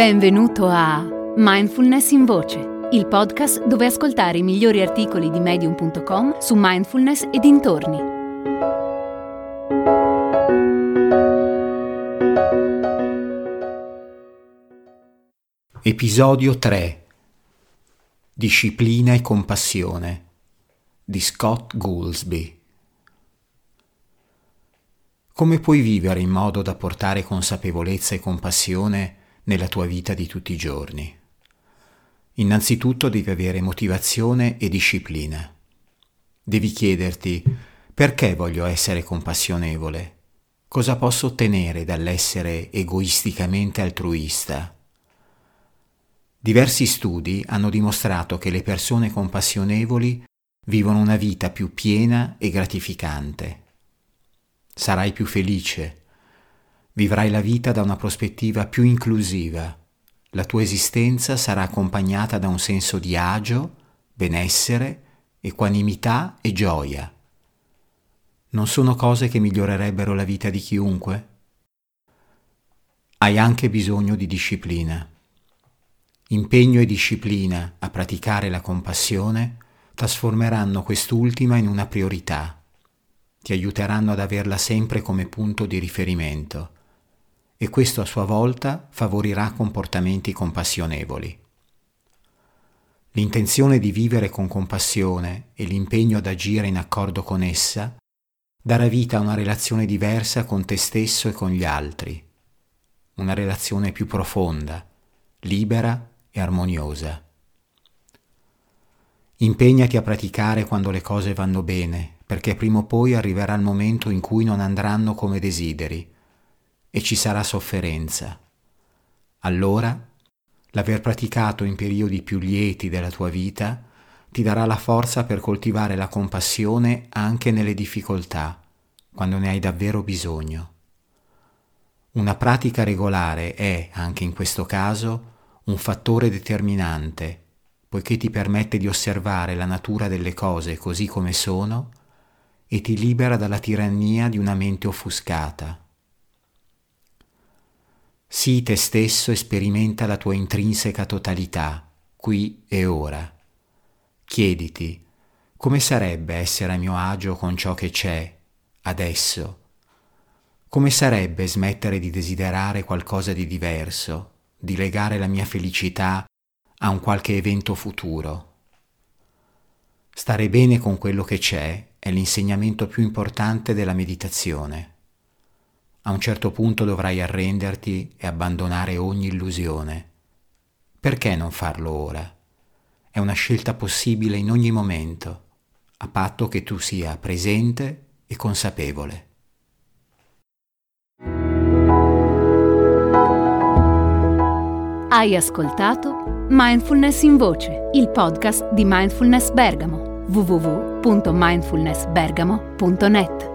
Benvenuto a Mindfulness in Voce, il podcast dove ascoltare i migliori articoli di medium.com su mindfulness e dintorni. Episodio 3 Disciplina e compassione di Scott Goulsby Come puoi vivere in modo da portare consapevolezza e compassione nella tua vita di tutti i giorni. Innanzitutto devi avere motivazione e disciplina. Devi chiederti perché voglio essere compassionevole? Cosa posso ottenere dall'essere egoisticamente altruista? Diversi studi hanno dimostrato che le persone compassionevoli vivono una vita più piena e gratificante. Sarai più felice, Vivrai la vita da una prospettiva più inclusiva. La tua esistenza sarà accompagnata da un senso di agio, benessere, equanimità e gioia. Non sono cose che migliorerebbero la vita di chiunque? Hai anche bisogno di disciplina. Impegno e disciplina a praticare la compassione trasformeranno quest'ultima in una priorità. Ti aiuteranno ad averla sempre come punto di riferimento e questo a sua volta favorirà comportamenti compassionevoli. L'intenzione di vivere con compassione e l'impegno ad agire in accordo con essa darà vita a una relazione diversa con te stesso e con gli altri, una relazione più profonda, libera e armoniosa. Impegnati a praticare quando le cose vanno bene, perché prima o poi arriverà il momento in cui non andranno come desideri e ci sarà sofferenza. Allora, l'aver praticato in periodi più lieti della tua vita ti darà la forza per coltivare la compassione anche nelle difficoltà, quando ne hai davvero bisogno. Una pratica regolare è, anche in questo caso, un fattore determinante, poiché ti permette di osservare la natura delle cose così come sono e ti libera dalla tirannia di una mente offuscata. Sii te stesso e sperimenta la tua intrinseca totalità, qui e ora. Chiediti, come sarebbe essere a mio agio con ciò che c'è, adesso? Come sarebbe smettere di desiderare qualcosa di diverso, di legare la mia felicità a un qualche evento futuro? Stare bene con quello che c'è è l'insegnamento più importante della meditazione. A un certo punto dovrai arrenderti e abbandonare ogni illusione. Perché non farlo ora? È una scelta possibile in ogni momento, a patto che tu sia presente e consapevole. Hai ascoltato Mindfulness in Voce, il podcast di Mindfulness Bergamo, www.mindfulnessbergamo.net.